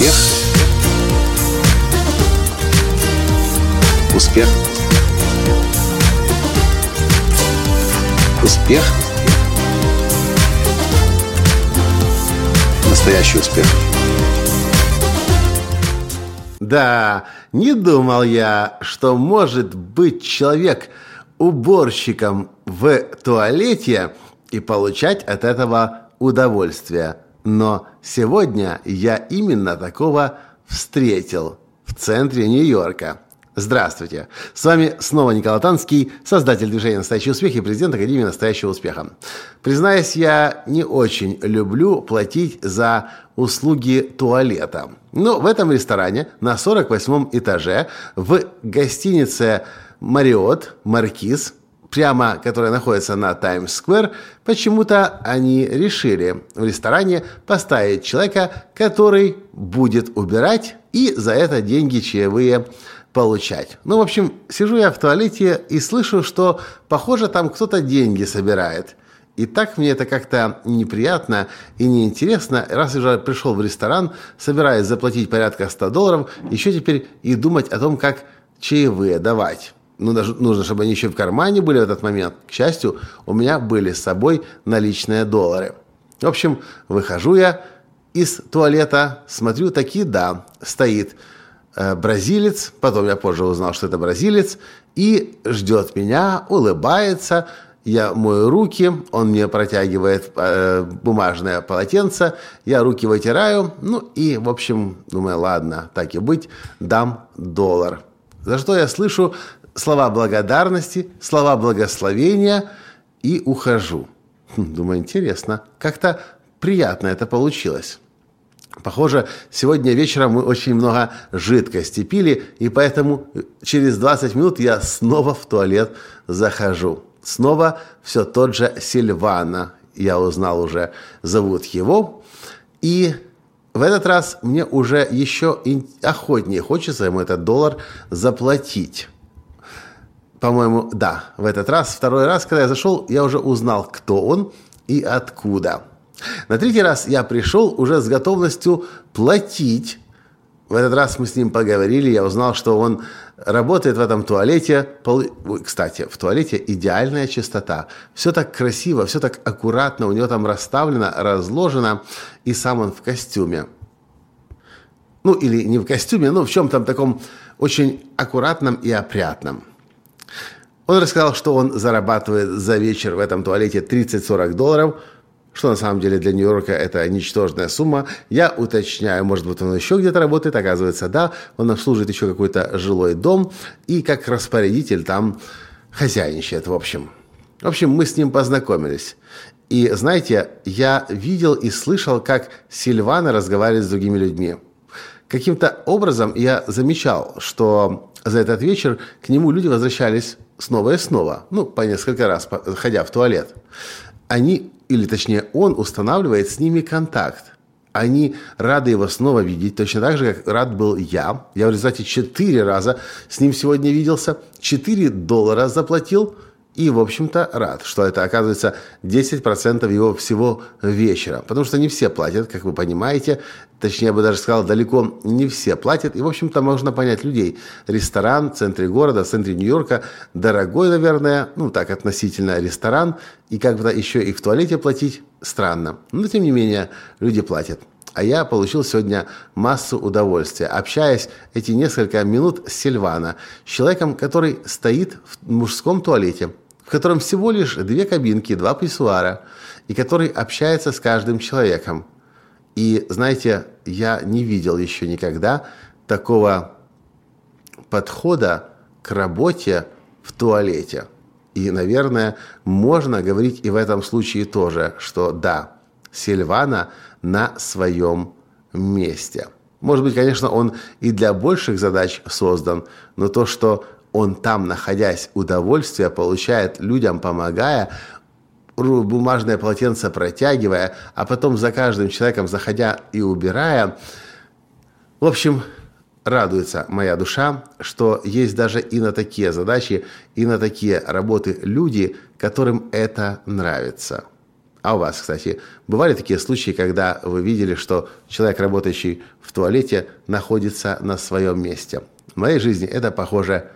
Успех. Успех. Успех. Настоящий успех. Да, не думал я, что может быть человек уборщиком в туалете и получать от этого удовольствие. Но сегодня я именно такого встретил в центре Нью-Йорка. Здравствуйте! С вами снова Николай Танский, создатель движения «Настоящий успех» и президент Академии «Настоящего успеха». Признаюсь, я не очень люблю платить за услуги туалета. Но в этом ресторане на 48 этаже в гостинице «Мариот» «Маркиз» прямо, которая находится на Таймс-сквер, почему-то они решили в ресторане поставить человека, который будет убирать и за это деньги чаевые получать. Ну, в общем, сижу я в туалете и слышу, что, похоже, там кто-то деньги собирает. И так мне это как-то неприятно и неинтересно. Раз уже пришел в ресторан, собираюсь заплатить порядка 100 долларов, еще теперь и думать о том, как чаевые давать ну, даже нужно, чтобы они еще в кармане были в этот момент. К счастью, у меня были с собой наличные доллары. В общем, выхожу я из туалета, смотрю, такие, да, стоит э, бразилец, потом я позже узнал, что это бразилец, и ждет меня, улыбается, я мою руки, он мне протягивает э, бумажное полотенце, я руки вытираю, ну и, в общем, думаю, ладно, так и быть, дам доллар. За что я слышу слова благодарности, слова благословения и ухожу. Хм, думаю, интересно, как-то приятно это получилось. Похоже, сегодня вечером мы очень много жидкости пили, и поэтому через 20 минут я снова в туалет захожу. Снова все тот же Сильвана, я узнал уже, зовут его. И в этот раз мне уже еще охотнее хочется ему этот доллар заплатить. По-моему, да, в этот раз. Второй раз, когда я зашел, я уже узнал, кто он и откуда. На третий раз я пришел уже с готовностью платить. В этот раз мы с ним поговорили, я узнал, что он работает в этом туалете. Кстати, в туалете идеальная чистота. Все так красиво, все так аккуратно, у него там расставлено, разложено, и сам он в костюме. Ну, или не в костюме, но в чем-то таком очень аккуратном и опрятном. Он рассказал, что он зарабатывает за вечер в этом туалете 30-40 долларов, что на самом деле для Нью-Йорка это ничтожная сумма. Я уточняю, может быть, он еще где-то работает. Оказывается, да, он обслуживает еще какой-то жилой дом и как распорядитель там хозяйничает, в общем. В общем, мы с ним познакомились. И, знаете, я видел и слышал, как Сильвана разговаривает с другими людьми. Каким-то образом я замечал, что за этот вечер к нему люди возвращались снова и снова, ну, по несколько раз, ходя в туалет, они, или точнее он, устанавливает с ними контакт. Они рады его снова видеть, точно так же, как рад был я. Я в результате четыре раза с ним сегодня виделся, четыре доллара заплатил – и, в общем-то, рад, что это оказывается 10% его всего вечера. Потому что не все платят, как вы понимаете. Точнее, я бы даже сказал, далеко не все платят. И, в общем-то, можно понять людей. Ресторан в центре города, в центре Нью-Йорка, дорогой, наверное, ну так, относительно ресторан. И как-то еще и в туалете платить странно. Но, тем не менее, люди платят. А я получил сегодня массу удовольствия, общаясь эти несколько минут с Сильвана, с человеком, который стоит в мужском туалете, в котором всего лишь две кабинки, два писсуара, и который общается с каждым человеком. И, знаете, я не видел еще никогда такого подхода к работе в туалете. И, наверное, можно говорить и в этом случае тоже, что да, Сильвана на своем месте. Может быть, конечно, он и для больших задач создан, но то, что он там, находясь, удовольствие получает людям, помогая, бумажное полотенце протягивая, а потом за каждым человеком заходя и убирая. В общем, радуется моя душа, что есть даже и на такие задачи, и на такие работы люди, которым это нравится. А у вас, кстати, бывали такие случаи, когда вы видели, что человек, работающий в туалете, находится на своем месте? В моей жизни это, похоже,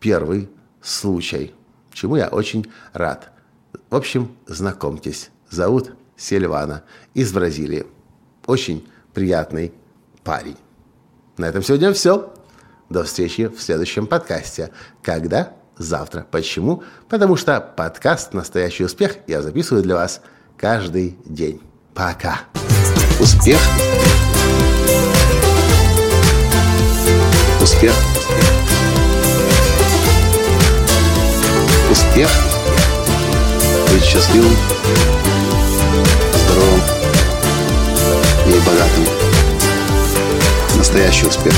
первый случай, чему я очень рад. В общем, знакомьтесь, зовут Сильвана из Бразилии. Очень приятный парень. На этом сегодня все. До встречи в следующем подкасте. Когда? Завтра. Почему? Потому что подкаст «Настоящий успех» я записываю для вас каждый день. Пока. Успех. Успех. Успех. Быть счастливым, здоровым и богатым. Настоящий успех.